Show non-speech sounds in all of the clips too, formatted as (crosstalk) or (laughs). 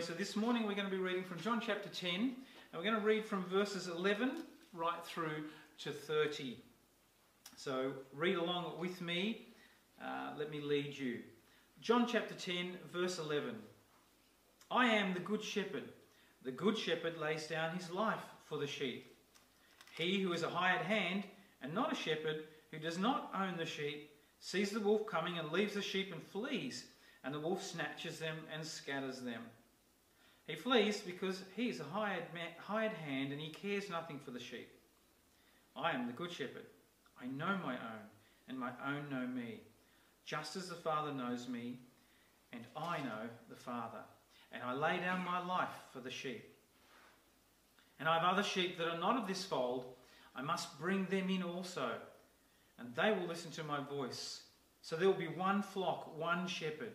So this morning we're going to be reading from John chapter 10, and we're going to read from verses 11 right through to 30. So read along with me. Uh, let me lead you. John chapter 10, verse 11. I am the good shepherd. The good shepherd lays down his life for the sheep. He who is a hired hand and not a shepherd, who does not own the sheep, sees the wolf coming and leaves the sheep and flees, and the wolf snatches them and scatters them. He flees because he is a hired, man, hired hand and he cares nothing for the sheep. I am the good shepherd. I know my own, and my own know me, just as the Father knows me, and I know the Father. And I lay down my life for the sheep. And I have other sheep that are not of this fold. I must bring them in also, and they will listen to my voice. So there will be one flock, one shepherd.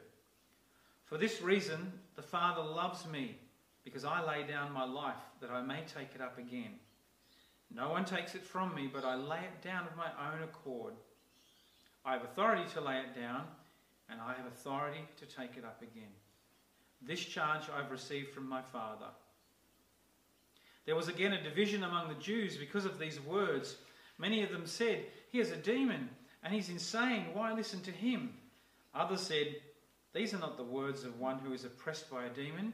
For this reason, the Father loves me, because I lay down my life that I may take it up again. No one takes it from me, but I lay it down of my own accord. I have authority to lay it down, and I have authority to take it up again. This charge I've received from my Father. There was again a division among the Jews because of these words. Many of them said, He is a demon, and he's insane. Why listen to him? Others said, These are not the words of one who is oppressed by a demon.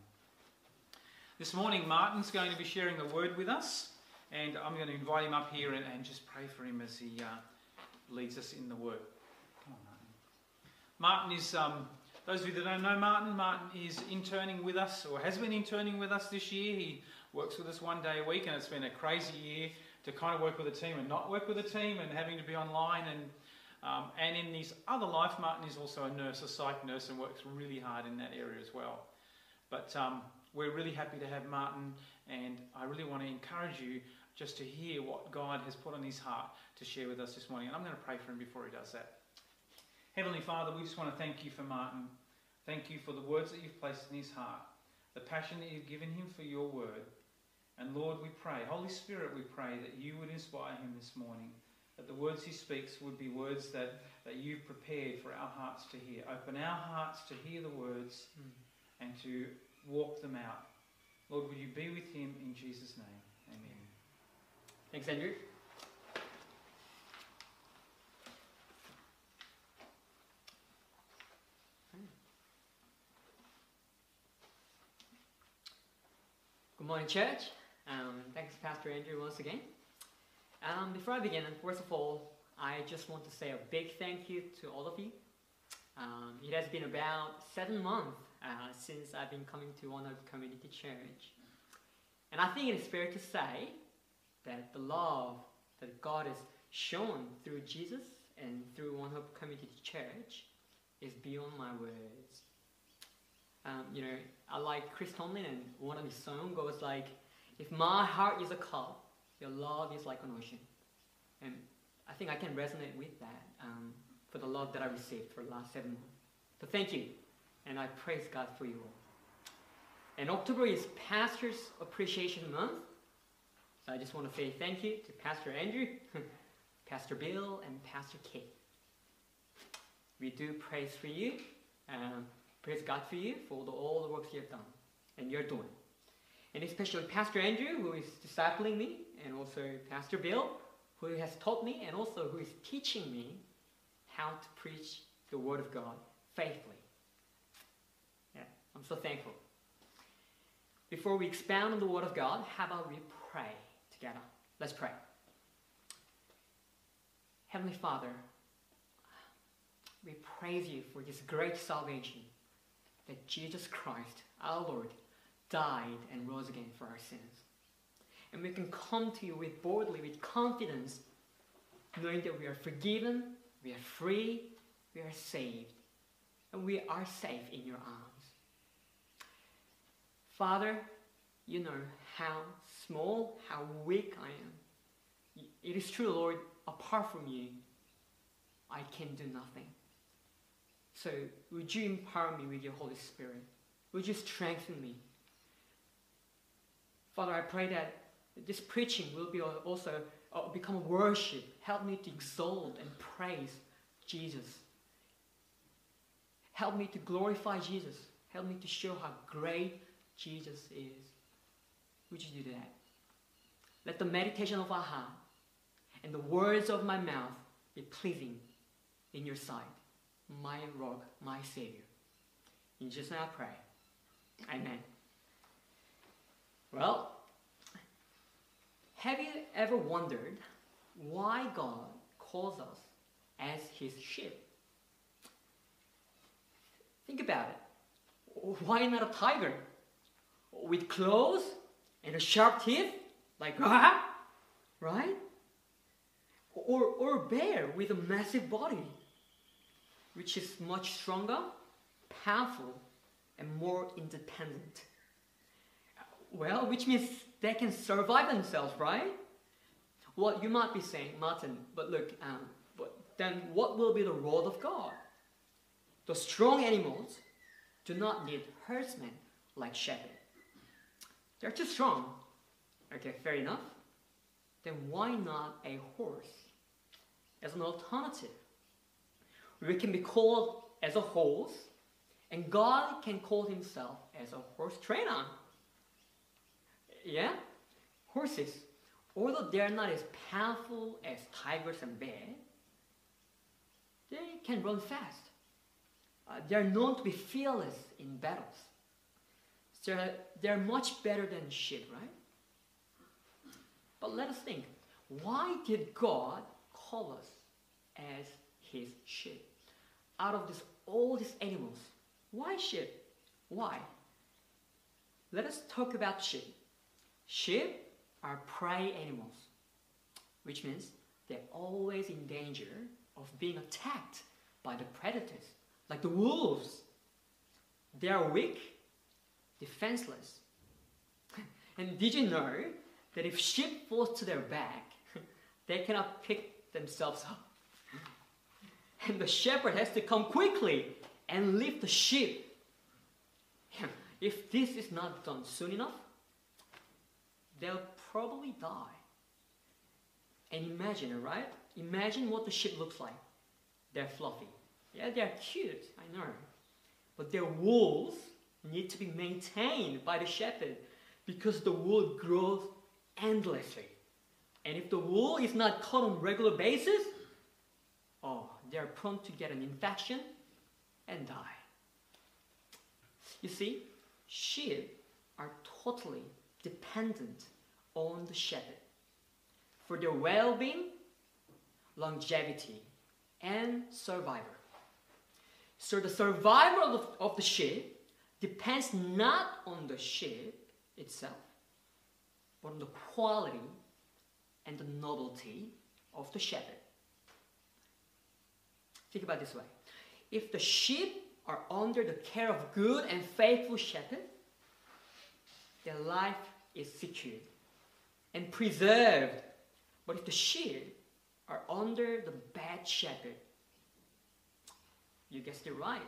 This morning, Martin's going to be sharing the word with us, and I'm going to invite him up here and, and just pray for him as he uh, leads us in the word. On, Martin. Martin is, um, those of you that don't know Martin, Martin is interning with us, or has been interning with us this year. He works with us one day a week, and it's been a crazy year to kind of work with a team and not work with a team and having to be online. And, um, and in his other life, Martin is also a nurse, a psych nurse, and works really hard in that area as well. But um, we're really happy to have Martin, and I really want to encourage you just to hear what God has put on his heart to share with us this morning. And I'm going to pray for him before he does that. Heavenly Father, we just want to thank you for Martin. Thank you for the words that you've placed in his heart, the passion that you've given him for your word. And Lord, we pray, Holy Spirit, we pray that you would inspire him this morning, that the words he speaks would be words that, that you've prepared for our hearts to hear. Open our hearts to hear the words mm. and to walk them out. Lord, would you be with him in Jesus' name? Amen. Thanks, Andrew. Good morning, church. Um, thanks, Pastor Andrew, once again. Um, before I begin, first of all, I just want to say a big thank you to all of you. Um, it has been about seven months uh, since I've been coming to One Hope Community Church. And I think it is fair to say that the love that God has shown through Jesus and through One Hope Community Church is beyond my words. Um, you know, I like Chris Tomlin, and one of his songs goes like, "If my heart is a cup, your love is like an ocean." And I think I can resonate with that um, for the love that I received for the last seven months. So thank you and I praise God for you all. And October is Pastor's Appreciation Month. So I just want to say thank you to Pastor Andrew, (laughs) Pastor Bill, and Pastor Kate. We do praise for you, um, praise God for you for the, all the works you have done and you're doing. And especially Pastor Andrew, who is discipling me, and also Pastor Bill, who has taught me and also who is teaching me how to preach the Word of God faithfully. I'm so thankful. before we expound on the Word of God, how about we pray together? Let's pray. Heavenly Father, we praise you for this great salvation that Jesus Christ, our Lord, died and rose again for our sins. And we can come to you with boldly, with confidence, knowing that we are forgiven, we are free, we are saved, and we are safe in your arms. Father, you know how small, how weak I am. It is true, Lord, apart from you, I can do nothing. So, would you empower me with your Holy Spirit? Would you strengthen me? Father, I pray that this preaching will be also uh, become worship. Help me to exalt and praise Jesus. Help me to glorify Jesus. Help me to show how great Jesus is. Would you do that? Let the meditation of our heart and the words of my mouth be pleasing in your sight, my rock, my Savior. In Jesus' name I pray. Amen. Well, have you ever wondered why God calls us as his sheep? Think about it. Why not a tiger? With claws and a sharp teeth? Like, (laughs) ah, right? Or, or a bear with a massive body, which is much stronger, powerful, and more independent. Well, which means they can survive themselves, right? Well, you might be saying, Martin, but look, um, but then what will be the role of God? The strong animals do not need herdsmen like shepherds. They're too strong. Okay, fair enough. Then why not a horse as an alternative? We can be called as a horse, and God can call himself as a horse trainer. Yeah? Horses, although they are not as powerful as tigers and bears, they can run fast. Uh, they are known to be fearless in battles. So they're much better than sheep, right? But let us think why did God call us as his sheep? Out of this, all these animals, why sheep? Why? Let us talk about sheep. Sheep are prey animals, which means they're always in danger of being attacked by the predators, like the wolves. They are weak, defenseless. And did you know that if sheep falls to their back, (laughs) they cannot pick themselves up? And the shepherd has to come quickly and lift the sheep. (laughs) If this is not done soon enough, they'll probably die. And imagine, it right? Imagine what the sheep looks like. They're fluffy. Yeah, they're cute, I know. But their wool need to be maintained by the shepherd because the wool grows endlessly. And if the wool is not cut on regular basis, oh, they're prone to get an infection and die. You see, sheep are totally dependent on the shepherd for their well being, longevity, and survival. So the survival of, of the sheep depends not on the sheep itself, but on the quality and the novelty of the shepherd. Think about this way. If the sheep are under the care of good and faithful shepherd, their life is secured and preserved. But if the sheep are under the bad shepherd, you guessed it right.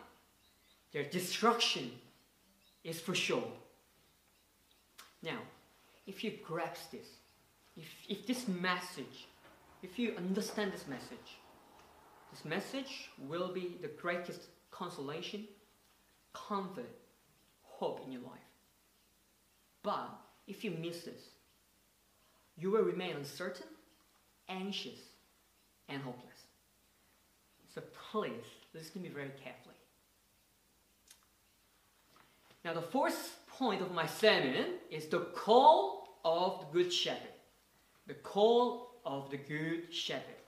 Their destruction is for sure. Now, if you grasp this, if, if this message, if you understand this message, this message will be the greatest consolation, comfort, hope in your life. But if you miss this, you will remain uncertain, anxious, and hopeless. So please listen to me very carefully. Now, the fourth point of my sermon is the call of the Good Shepherd. The call of the Good Shepherd.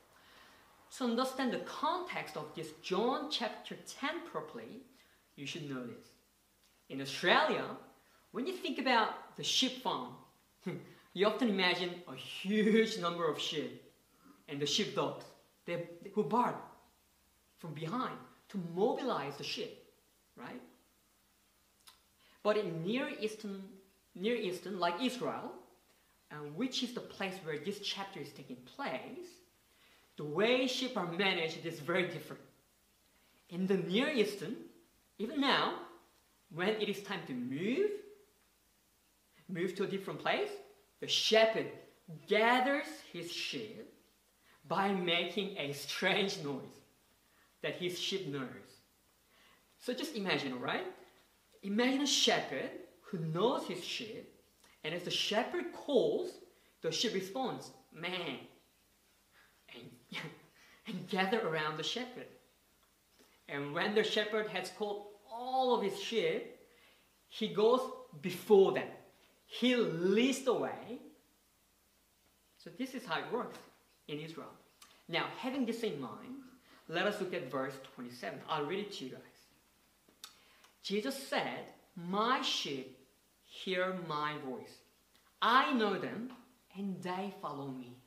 To understand the context of this John chapter 10 properly, you should know this. In Australia, when you think about the sheep farm, (laughs) you often imagine a huge number of sheep and the sheep sheepdogs they, who bark from behind to mobilize the sheep, right? But in Near Eastern, Near Eastern, like Israel, uh, which is the place where this chapter is taking place, the way sheep are managed is very different. In the Near Eastern, even now, when it is time to move, move to a different place, the shepherd gathers his sheep by making a strange noise that his sheep knows. So just imagine, all right? Imagine a shepherd who knows his sheep, and as the shepherd calls, the sheep responds, man, and, (laughs) and gather around the shepherd. And when the shepherd has called all of his sheep, he goes before them. He leads the way. So this is how it works in Israel. Now, having this in mind, let us look at verse 27. I'll read it to you guys. Jesus said, My sheep hear my voice. I know them, and they follow me.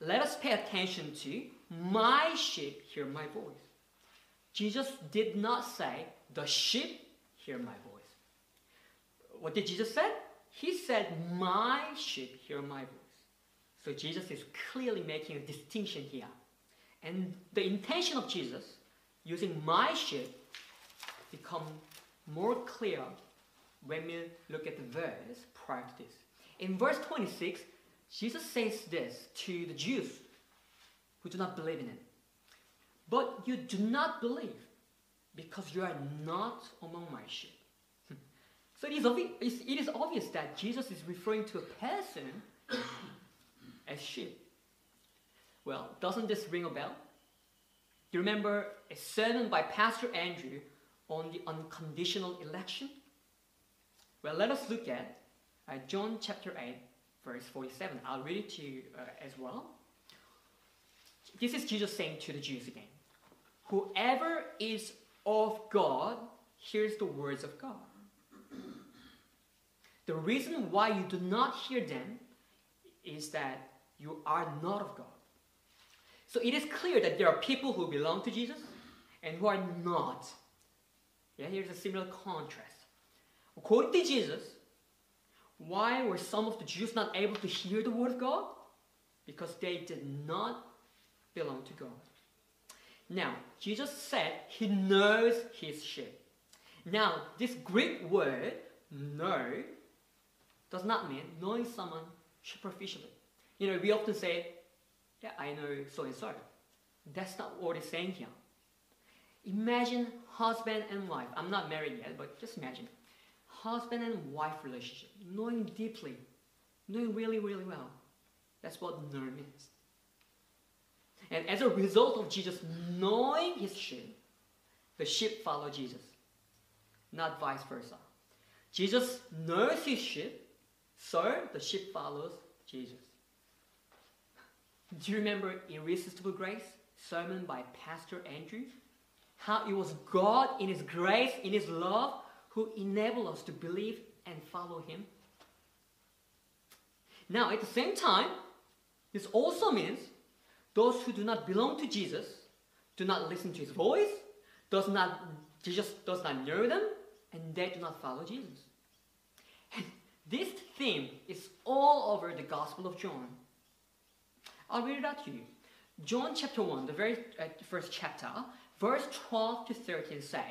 Let us pay attention to my sheep hear my voice. Jesus did not say, The sheep hear my voice. What did Jesus say? He said, My sheep hear my voice. So Jesus is clearly making a distinction here. And the intention of Jesus using my sheep become more clear when we look at the verse prior to this. In verse 26, Jesus says this to the Jews who do not believe in him. But you do not believe because you are not among my sheep. (laughs) so it is, obvi- it is obvious that Jesus is referring to a person (coughs) as sheep. Well, doesn't this ring a bell? You remember a sermon by Pastor Andrew on the unconditional election? Well, let us look at uh, John chapter 8, verse 47. I'll read it to you uh, as well. This is Jesus saying to the Jews again Whoever is of God hears the words of God. The reason why you do not hear them is that you are not of God. So it is clear that there are people who belong to Jesus and who are not. Yeah, here's a similar contrast. According to Jesus, why were some of the Jews not able to hear the word of God? Because they did not belong to God. Now, Jesus said he knows his sheep. Now, this Greek word, know, does not mean knowing someone superficially. You know, we often say, yeah, I know so and so. That's not what it's saying here. Imagine husband and wife. I'm not married yet, but just imagine. Husband and wife relationship. Knowing deeply. Knowing really, really well. That's what know means. And as a result of Jesus knowing his sheep, the sheep follow Jesus. Not vice versa. Jesus knows his sheep, so the sheep follows Jesus. Do you remember Irresistible Grace, sermon by Pastor Andrew? How it was God in His grace, in His love, who enabled us to believe and follow Him. Now, at the same time, this also means those who do not belong to Jesus, do not listen to His voice, does not Jesus does not know them, and they do not follow Jesus. And this theme is all over the Gospel of John. I'll read it out to you. John chapter 1, the very uh, first chapter, verse 12 to 13 says,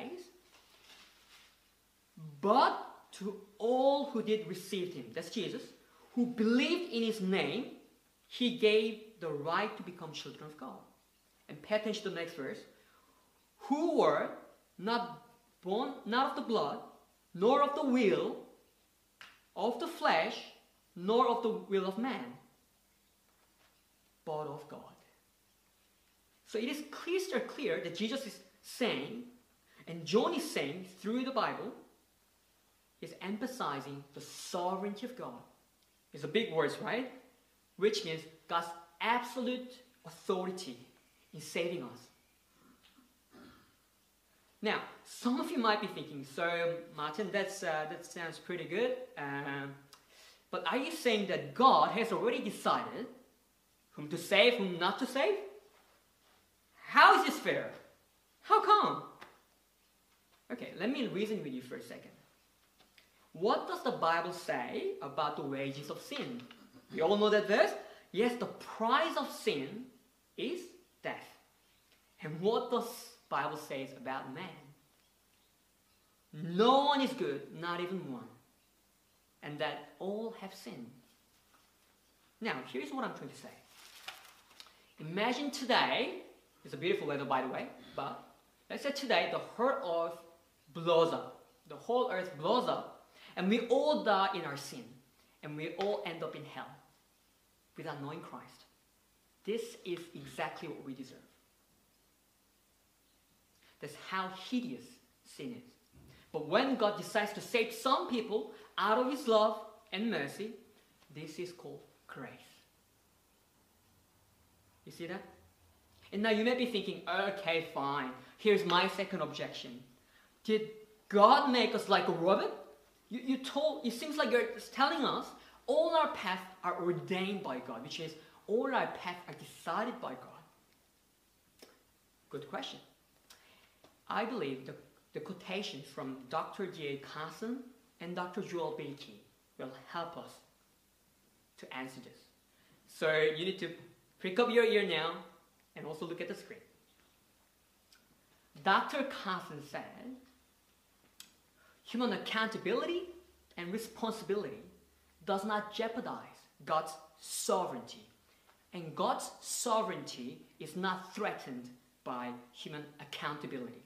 But to all who did receive him, that's Jesus, who believed in his name, he gave the right to become children of God. And pay attention to the next verse. Who were not born, not of the blood, nor of the will, of the flesh, nor of the will of man, but of God. So it is crystal clear that Jesus is saying, and John is saying through the Bible, is emphasizing the sovereignty of God. It's a big words, right? Which means God's absolute authority in saving us. Now, some of you might be thinking, so Martin, that's, uh, that sounds pretty good. Um, but are you saying that God has already decided whom to save, whom not to save? How is this fair? How come? Okay, let me reason with you for a second. What does the Bible say about the wages of sin? We all know that verse. Yes, the price of sin is death. And what does Bible says about man? No one is good, not even one. And that all have sinned. Now, here's what I'm trying to say. Imagine today, it's a beautiful weather by the way, but let's say today the whole earth blows up. The whole earth blows up, and we all die in our sin, and we all end up in hell without knowing Christ. This is exactly what we deserve. That's how hideous sin is. But when God decides to save some people out of His love and mercy, this is called grace. You see that? And now you may be thinking, okay, fine. Here's my second objection. Did God make us like a robot? You, you told, it seems like you're telling us all our paths are ordained by God, which is all our paths are decided by God. Good question. I believe the, the quotations from Dr. D.A. Carson and Dr. Joel Beeke will help us to answer this. So you need to prick up your ear now and also look at the screen. Dr. Carson said, human accountability and responsibility does not jeopardize God's sovereignty. And God's sovereignty is not threatened by human accountability.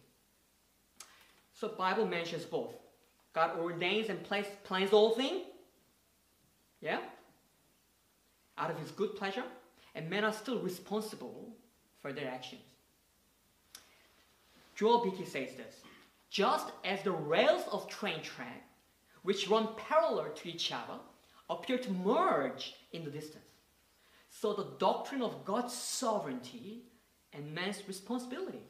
So Bible mentions both. God ordains and plans all things. Yeah? Out of his good pleasure. And men are still responsible for their actions. Joel Beeke says this. Just as the rails of train track, which run parallel to each other, appear to merge in the distance, so the doctrine of God's sovereignty and man's responsibility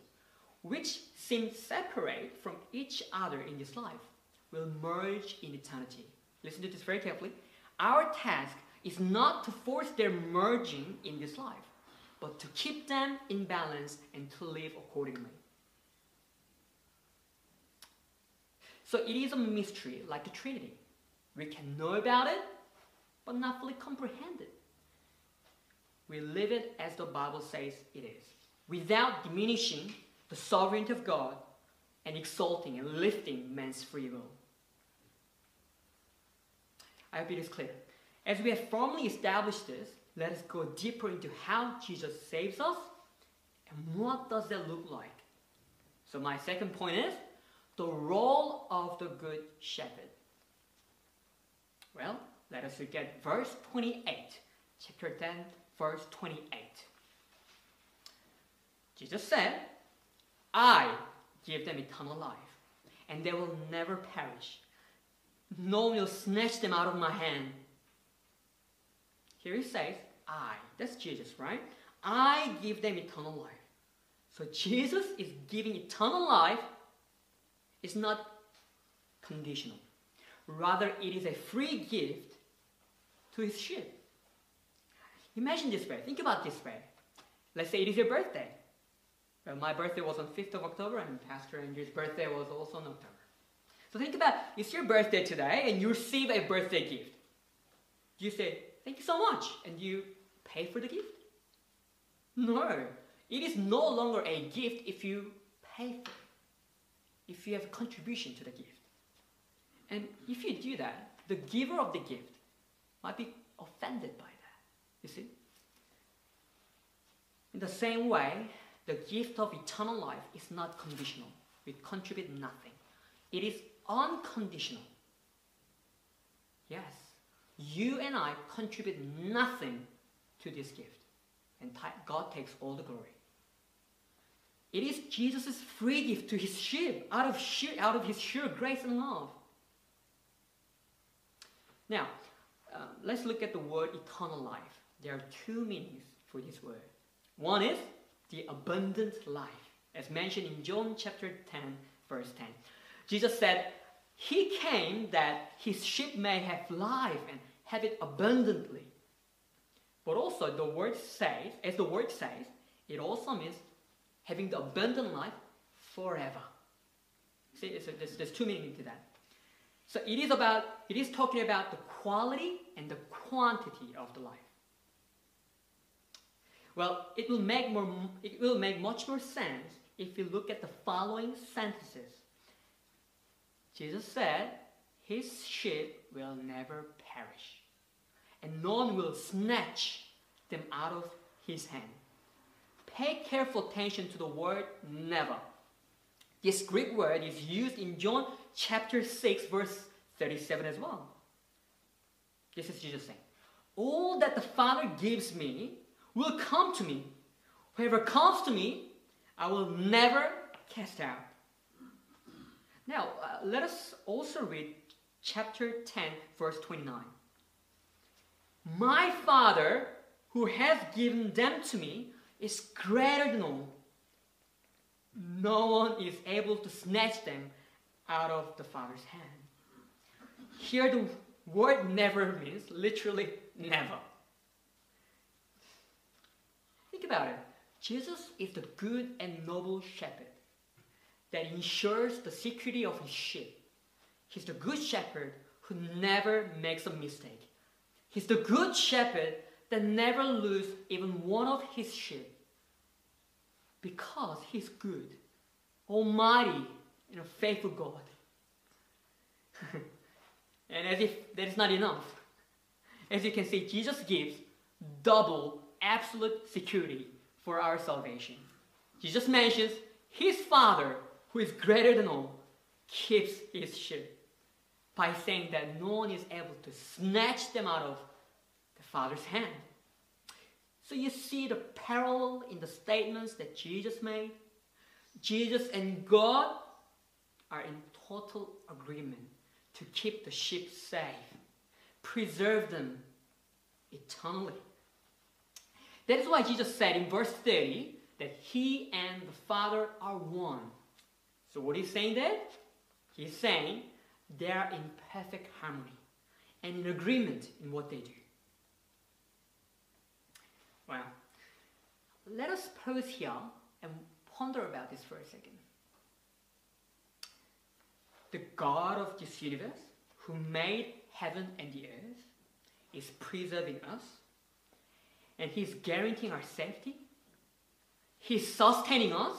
which seem separate from each other in this life, will merge in eternity. Listen to this very carefully. Our task is not to force their merging in this life, but to keep them in balance and to live accordingly. So it is a mystery like the Trinity. We can know about it, but not fully comprehend it. We live it as the Bible says it is, without diminishing the sovereignty of God and exalting and lifting man's free will. I hope it is clear. As we have firmly established this, let us go deeper into how Jesus saves us and what does that look like. So my second point is the role of the good shepherd. Well, let us look at verse 28, chapter 10, verse 28. Jesus said, I give them eternal life, and they will never perish. No one will snatch them out of my hand. Here he says, I. That's Jesus, right? I give them eternal life. So Jesus is giving eternal life. It's not conditional. Rather, it is a free gift to his sheep. Imagine this way. Think about this way. Let's say it is your birthday. Uh, my birthday was on 5th of October, and Pastor Andrew's birthday was also in October. So think about it's your birthday today, and you receive a birthday gift. You say, Thank you so much, and you pay for the gift? No, it is no longer a gift if you pay for it, if you have a contribution to the gift. And if you do that, the giver of the gift might be offended by that. You see? In the same way, the gift of eternal life is not conditional. We contribute nothing. It is unconditional. Yes, you and I contribute nothing to this gift, and God takes all the glory. It is Jesus' free gift to his sheep out of, sheer, out of his sheer grace and love. Now, uh, let's look at the word eternal life. There are two meanings for this word. One is the abundant life, as mentioned in John chapter 10, verse 10. Jesus said, He came that his sheep may have life and have it abundantly. But also, the word says, as the word says, it also means having the abundant life forever. See, there's, there's two meanings to that. So it is about, it is talking about the quality and the quantity of the life. Well, it will make more, it will make much more sense if you look at the following sentences. Jesus said, His sheep will never perish, and none will snatch them out of His hand. Pay careful attention to the word never. This Greek word is used in John chapter 6, verse 37 as well. This is Jesus saying, All that the Father gives me will come to me. Whoever comes to me, I will never cast out. Now, uh, let us also read chapter 10, verse 29. My Father, who has given them to me, is greater than all. No one is able to snatch them out of the Father's hand. Here, the word never means literally never. Think about it. Jesus is the good and noble shepherd that ensures the security of his sheep. He's the good shepherd who never makes a mistake. He's the good shepherd that never loses even one of his sheep because he's good, almighty, and a faithful God. (laughs) and as if that is not enough, as you can see, Jesus gives double absolute security for our salvation. Jesus mentions his Father, who is greater than all, keeps his sheep by saying that no one is able to snatch them out of the Father's hand. So you see the parallel in the statements that Jesus made. Jesus and God are in total agreement to keep the sheep safe, preserve them eternally. That is why Jesus said in verse 30 that he and the Father are one. So what he's saying there? He's saying they are in perfect harmony and in agreement in what they do. Well, let us pause here and ponder about this for a second. The God of this universe, who made heaven and the earth, is preserving us, and He's guaranteeing our safety. He's sustaining us.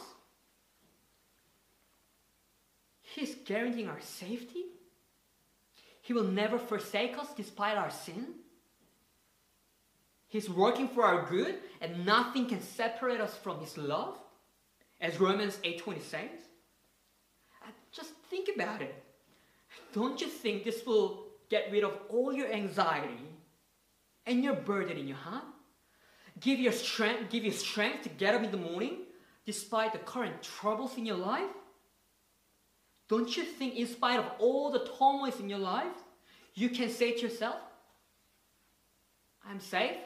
He's guaranteeing our safety. He will never forsake us despite our sin. He's working for our good, and nothing can separate us from His love, as Romans 8:20 says. Uh, just think about it. Don't you think this will get rid of all your anxiety and your burden in your heart? Give your strength, give you strength to get up in the morning despite the current troubles in your life? Don't you think, in spite of all the turmoils in your life, you can say to yourself, I'm safe?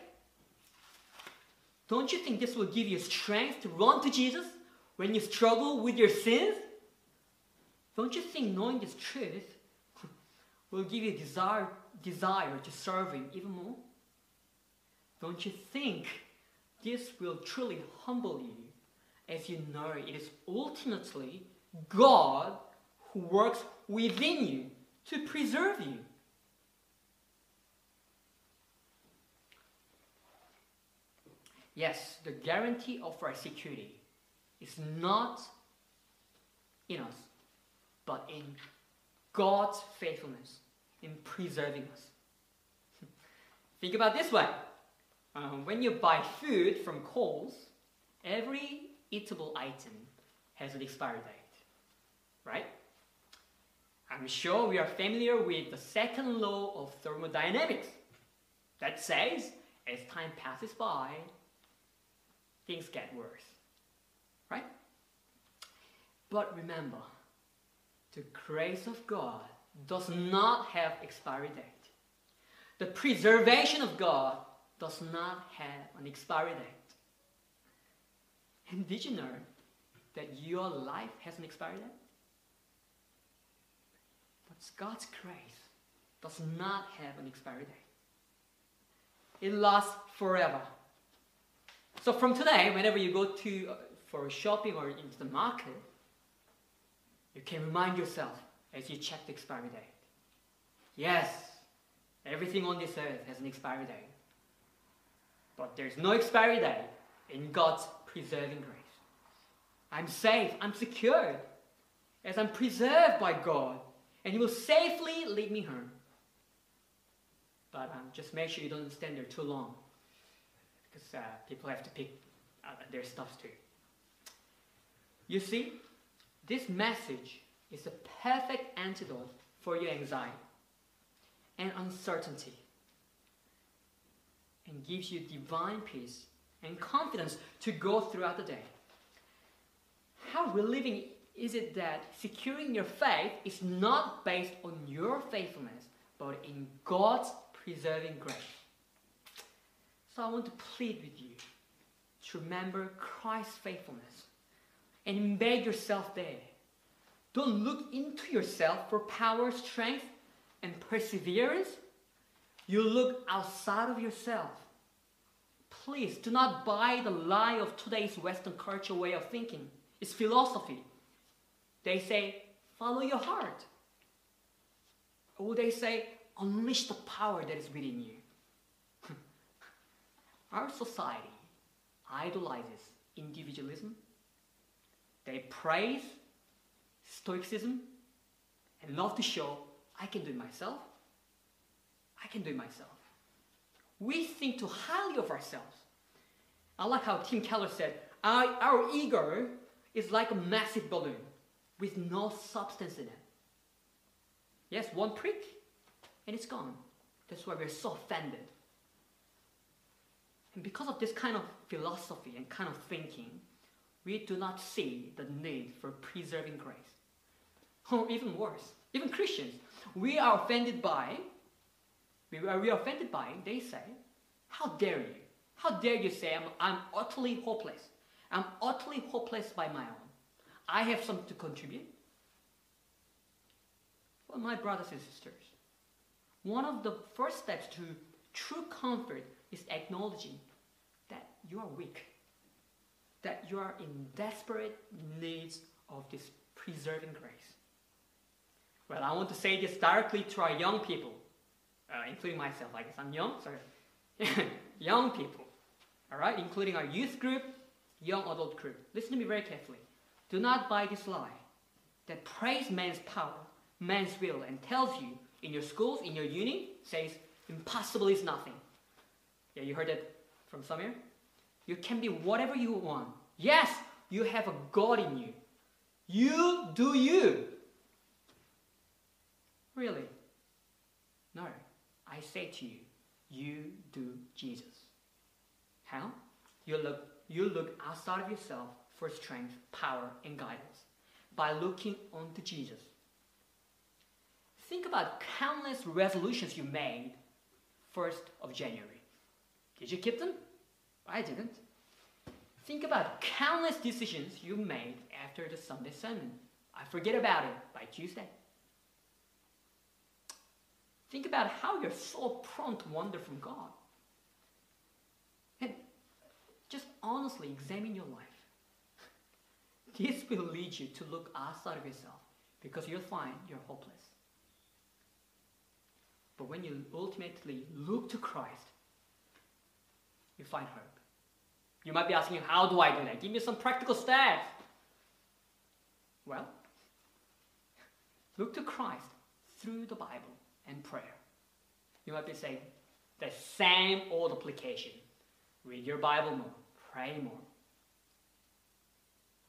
Don't you think this will give you strength to run to Jesus when you struggle with your sins? Don't you think knowing this truth (laughs) will give you desire, desire to serve Him even more? Don't you think this will truly humble you as you know it is ultimately God who works within you to preserve you? Yes, the guarantee of our security is not in us, but in God's faithfulness in preserving us. (laughs) Think about this way. Um, when you buy food from Coles, every eatable item has an expiry date, right? I'm sure we are familiar with the second law of thermodynamics that says as time passes by, things get worse. Right? But remember, the grace of God does not have expiry date. The preservation of God does not have an expiry date. And did you know that your life has an expiry date? God's grace does not have an expiry date. It lasts forever. So from today, whenever you go to uh, for shopping or into the market, you can remind yourself as you check the expiry date. Yes, everything on this earth has an expiry date. But there's no expiry date in God's preserving grace. I'm safe, I'm secured, as I'm preserved by God, and He will safely lead me home. But um, just make sure you don't stand there too long, because uh, people have to pick uh, their stuff too. You see, this message is a perfect antidote for your anxiety and uncertainty and gives you divine peace and confidence to go throughout the day. How relieving is it that securing your faith is not based on your faithfulness, but in God's preserving grace? So I want to plead with you to remember Christ's faithfulness and embed yourself there. Don't look into yourself for power, strength, and perseverance. You look outside of yourself. Please do not buy the lie of today's Western culture way of thinking. It's philosophy. They say, follow your heart. Or they say, unleash the power that is within you. (laughs) Our society idolizes individualism. They praise stoicism and love to show I can do it myself. I can do it myself. We think too highly of ourselves. I like how Tim Keller said, our, our ego is like a massive balloon with no substance in it. Yes, one prick, and it's gone. That's why we're so offended. And because of this kind of philosophy and kind of thinking, we do not see the need for preserving grace. Or even worse, even Christians, we are offended by, we are, we are offended by, they say, how dare you? How dare you say I'm, I'm utterly hopeless? I'm utterly hopeless by my own. I have something to contribute. Well, my brothers and sisters, one of the first steps to true comfort is acknowledging that you are weak, that you are in desperate needs of this preserving grace. Well, I want to say this directly to our young people, uh, including myself. I guess I'm young, sorry. (laughs) young people, all right, including our youth group, young adult group. Listen to me very carefully. Do not buy this lie that praise man's power, man's will, and tells you in your schools, in your uni, says impossible is nothing. Yeah, you heard that from somewhere? You can be whatever you want. Yes, you have a God in you. You do you. Really? No. I say to you, you do Jesus. How? You look, you look outside of yourself for strength, power, and guidance by looking onto Jesus. Think about countless resolutions you made 1st of January. Did you keep them? I didn't. Think about countless decisions you made after the Sunday sermon. I forget about it by Tuesday. Think about how you're so prone to wander from God. And just honestly examine your life. This will lead you to look outside of yourself because you'll find you're hopeless. But when you ultimately look to Christ, you find hope. You might be asking, how do I do that? Give me some practical steps. Well, look to Christ through the Bible and prayer. You might be saying, the same old application. Read your Bible more, pray more.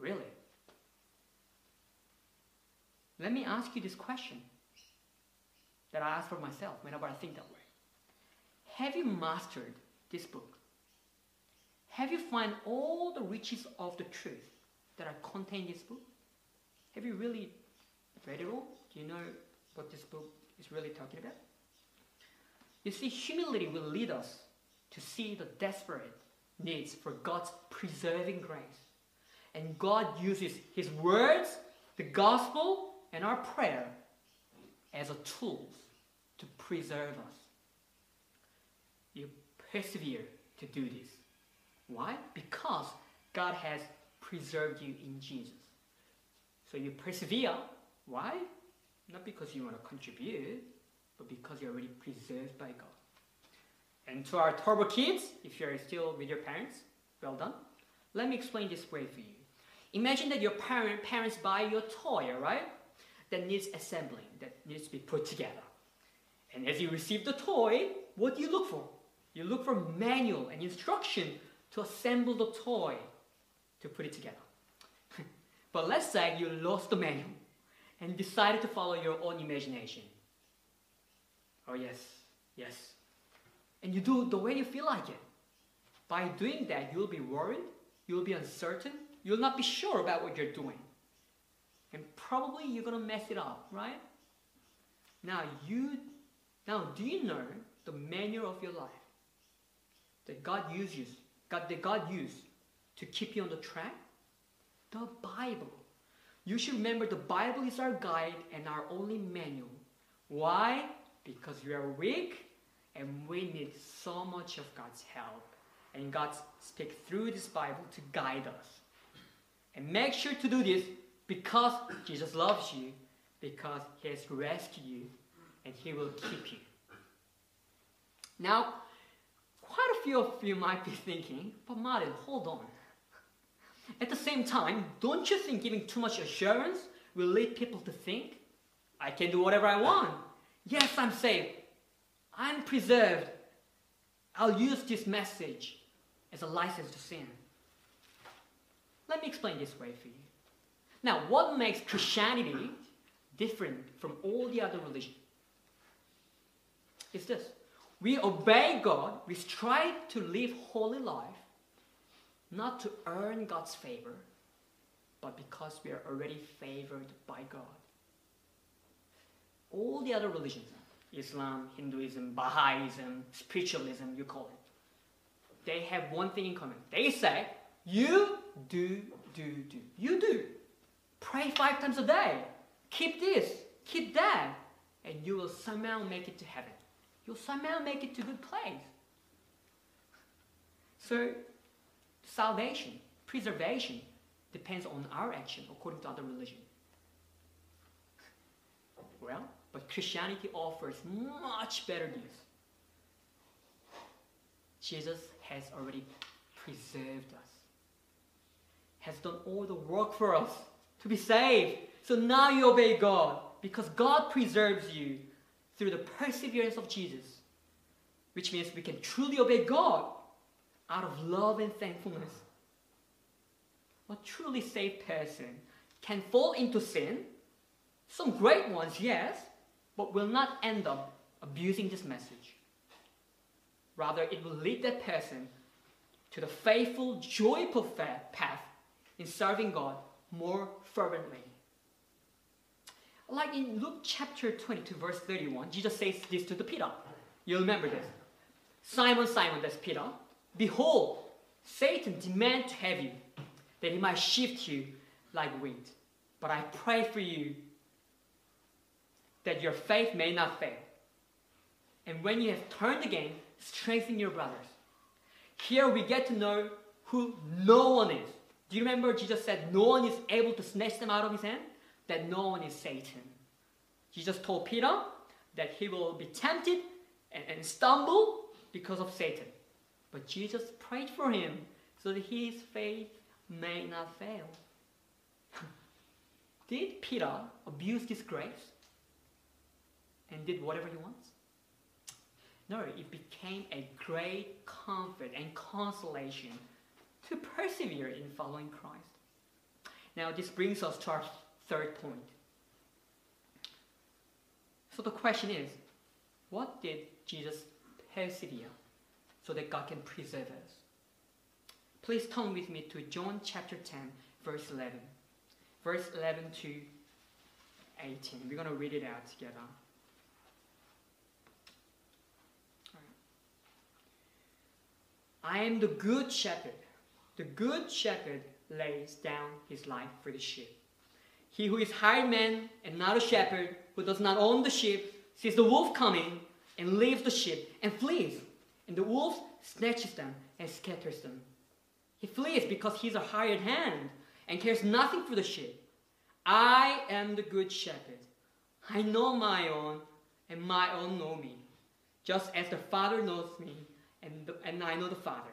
Really? Let me ask you this question that I ask for myself whenever I think that way. Have you mastered this book? Have you found all the riches of the truth that are contained in this book? Have you really read it all? Do you know what this book is really talking about? You see, humility will lead us to see the desperate needs for God's preserving grace. And God uses His words, the gospel, and our prayer as a tools to preserve us. You persevere to do this. Why? Because God has preserved you in Jesus. So you persevere. Why? Not because you want to contribute, but because you're already preserved by God. And to our turbo kids, if you're still with your parents, well done. Let me explain this way for you. Imagine that your parent, parents buy you a toy, right? That needs assembling, that needs to be put together. And as you receive the toy, what do you look for? You look for manual and instruction to assemble the toy to put it together. (laughs) but let's say you lost the manual and decided to follow your own imagination. Oh, yes, yes. And you do the way you feel like it. By doing that, you'll be worried, you'll be uncertain, you'll not be sure about what you're doing. And probably you're going to mess it up, right? Now, you now do you know the manual of your life that God uses, God that God used to keep you on the track? The Bible. You should remember the Bible is our guide and our only manual. Why? Because we are weak and we need so much of God's help. And God speaks through this Bible to guide us. And make sure to do this because Jesus loves you, because He has rescued you, and He will keep you. Now, quite a few of you might be thinking, but Martin, hold on. At the same time, don't you think giving too much assurance will lead people to think, I can do whatever I want? Yes, I'm saved. I'm preserved. I'll use this message as a license to sin. Let me explain this way for you. Now, what makes Christianity different from all the other religions is this. We obey God, we strive to live holy life, not to earn God's favor, but because we are already favored by God. All the other religions, Islam, Hinduism, Baha'ism, spiritualism, you call it, they have one thing in common. They say, you do, do, do. You do. Pray five times a day. Keep this, keep that, and you will somehow make it to heaven. You'll somehow make it to good place. So, salvation, preservation, depends on our action according to other religion. Well, but Christianity offers much better news. Jesus has already preserved us, has done all the work for us to be saved. So now you obey God because God preserves you through the perseverance of Jesus, which means we can truly obey God out of love and thankfulness. A truly saved person can fall into sin, some great ones, yes, but will not end up abusing this message. Rather, it will lead that person to the faithful, joyful path in serving God more fervently. Like in Luke chapter 22, verse 31, Jesus says this to the Peter. You remember this. Simon, Simon, that's Peter. Behold, Satan demands to have you, that he might shift you like wheat. But I pray for you that your faith may not fail. And when you have turned again, strengthen your brothers. Here we get to know who no one is. Do you remember Jesus said no one is able to snatch them out of his hand? That no one is Satan. Jesus told Peter that he will be tempted and, and stumble because of Satan. But Jesus prayed for him so that his faith may not fail. (laughs) did Peter abuse this grace and did whatever he wants? No, it became a great comfort and consolation to persevere in following Christ. Now, this brings us to our third point. So the question is, what did Jesus persevere so that God can preserve us? Please turn with me to John chapter 10, verse 11. Verse 11 to 18. We're going to read it out together. I am the good shepherd. The good shepherd lays down his life for the sheep. He who is hired man and not a shepherd, who does not own the sheep, sees the wolf coming and leaves the sheep and flees. And the wolf snatches them and scatters them. He flees because he's a hired hand and cares nothing for the sheep. I am the good shepherd. I know my own, and my own know me, just as the Father knows me, and, the, and I know the Father.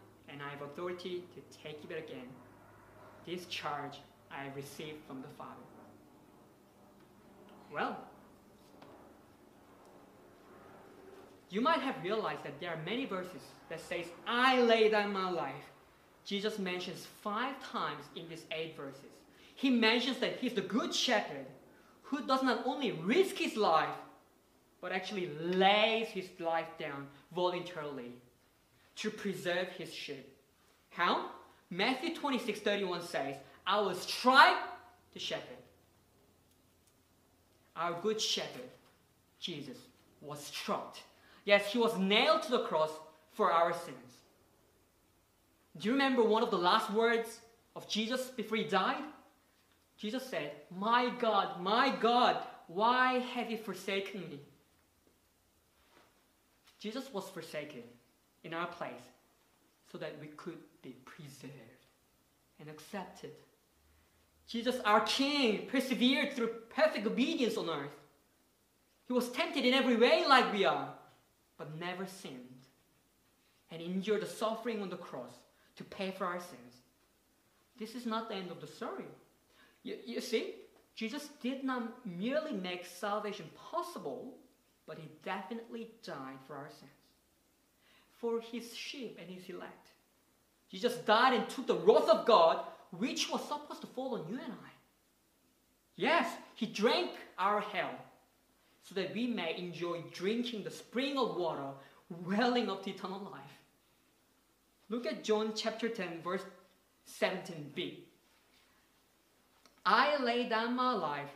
and I have authority to take it again. This charge I have received from the Father. Well, you might have realized that there are many verses that says, I lay down my life. Jesus mentions five times in these eight verses. He mentions that he's the good shepherd who does not only risk his life, but actually lays his life down voluntarily to preserve his sheep. How? Matthew 26 31 says, I will strike the shepherd. Our good shepherd, Jesus, was struck. Yes, he was nailed to the cross for our sins. Do you remember one of the last words of Jesus before he died? Jesus said, My God, my God, why have you forsaken me? Jesus was forsaken in our place so that we could be preserved and accepted. Jesus, our King, persevered through perfect obedience on earth. He was tempted in every way like we are, but never sinned, and endured the suffering on the cross to pay for our sins. This is not the end of the story. You, you see, Jesus did not merely make salvation possible, but he definitely died for our sins, for his sheep and his elect. Jesus died and took the wrath of God, which was supposed to fall on you and I. Yes, he drank our hell so that we may enjoy drinking the spring of water welling up to eternal life. Look at John chapter 10, verse 17b. I lay down my life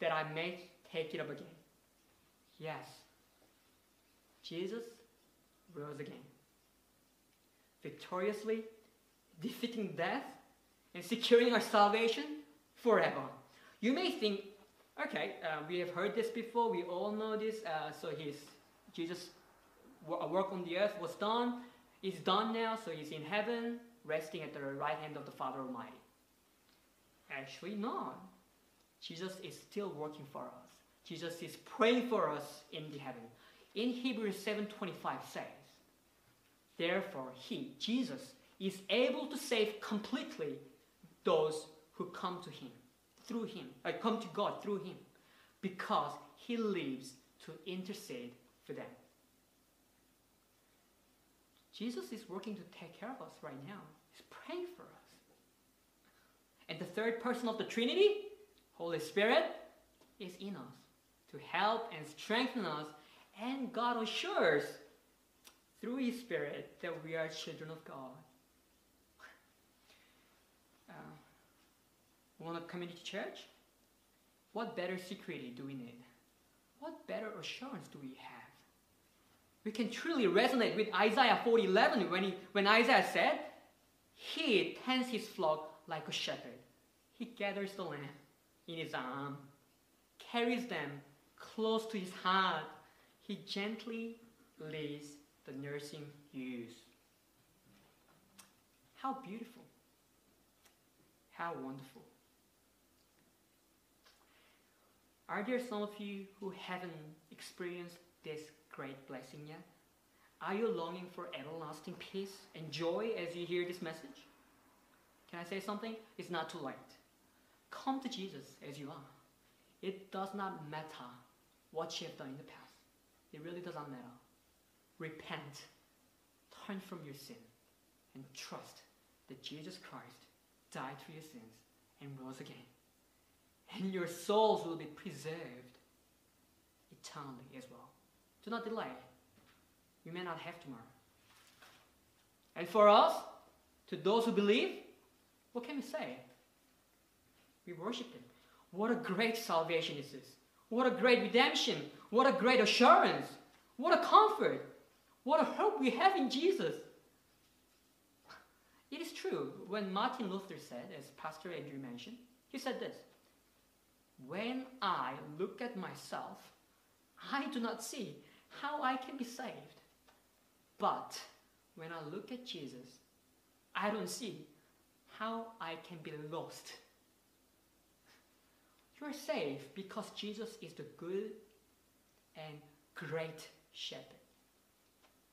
that I may take it up again. Yes, Jesus rose again, victoriously defeating death and securing our salvation forever. You may think, okay, uh, we have heard this before, we all know this, uh, so his, Jesus' work on the earth was done, it's done now, so he's in heaven, resting at the right hand of the Father Almighty. Actually, not. Jesus is still working for us. Jesus is praying for us in the heaven. In Hebrews 7:25 says, Therefore, he, Jesus, is able to save completely those who come to him through him, uh, come to God through him, because he lives to intercede for them. Jesus is working to take care of us right now. He's praying for us. And the third person of the Trinity, Holy Spirit, is in us to help and strengthen us. And God assures through His Spirit that we are children of God. Uh, want a community church? What better security do we need? What better assurance do we have? We can truly resonate with Isaiah 40:11 when, he, when Isaiah said, He tends his flock like a shepherd. He gathers the lamb in his arm, carries them close to his heart. He gently leads the nursing you ewes. How beautiful. How wonderful. Are there some of you who haven't experienced this great blessing yet? Are you longing for everlasting peace and joy as you hear this message? Can I say something? It's not too late. Come to Jesus as you are. It does not matter what you have done in the past. It really does not matter. Repent, turn from your sin, and trust that Jesus Christ died for your sins and rose again. And your souls will be preserved eternally as well. Do not delay. You may not have tomorrow. And for us, to those who believe, what can we say? We worship Him. What a great salvation is this! What a great redemption! What a great assurance! What a comfort! What a hope we have in Jesus! It is true, when Martin Luther said, as Pastor Andrew mentioned, he said this When I look at myself, I do not see how I can be saved. But when I look at Jesus, I don't see how I can be lost. You are saved because Jesus is the good and great shepherd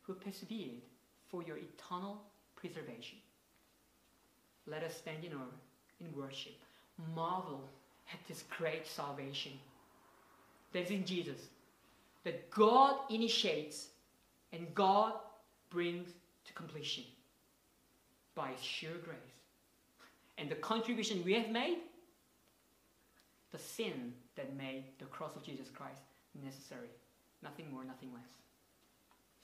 who persevered for your eternal preservation. Let us stand in awe in worship, marvel at this great salvation that is in Jesus, that God initiates and God brings to completion by His sheer grace. And the contribution we have made, the sin that made the cross of Jesus Christ necessary. Nothing more, nothing less.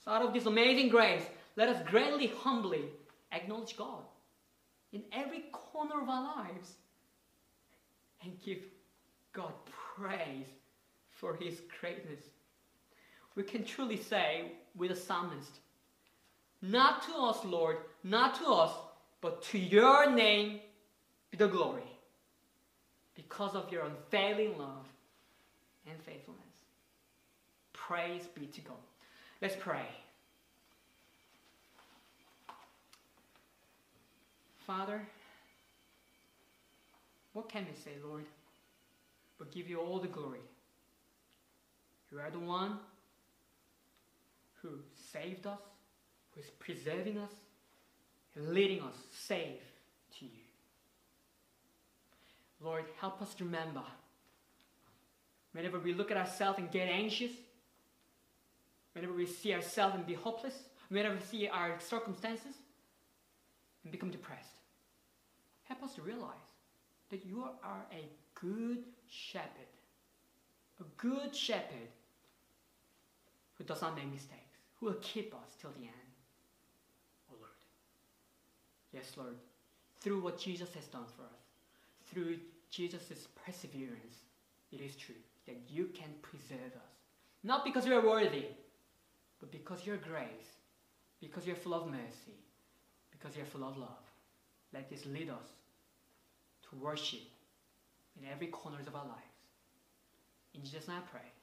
So, out of this amazing grace, let us greatly, humbly acknowledge God in every corner of our lives and give God praise for His greatness. We can truly say with the psalmist, Not to us, Lord, not to us, but to your name be the glory because of your unfailing love and faithfulness. Praise be to God. Let's pray. Father, what can we say, Lord, but give you all the glory? You are the one who saved us, who is preserving us, and leading us safe to you. Lord, help us remember whenever we look at ourselves and get anxious, whenever we see ourselves and be hopeless, whenever we see our circumstances and become depressed. Help us to realize that you are a good shepherd, a good shepherd who does not make mistakes, who will keep us till the end. Oh Lord. Yes, Lord, through what Jesus has done for us, through Jesus' perseverance, it is true that you can preserve us. Not because we are worthy, but because your grace, because you're full of mercy, because you're full of love. Let this lead us to worship in every corners of our lives. In Jesus' name I pray.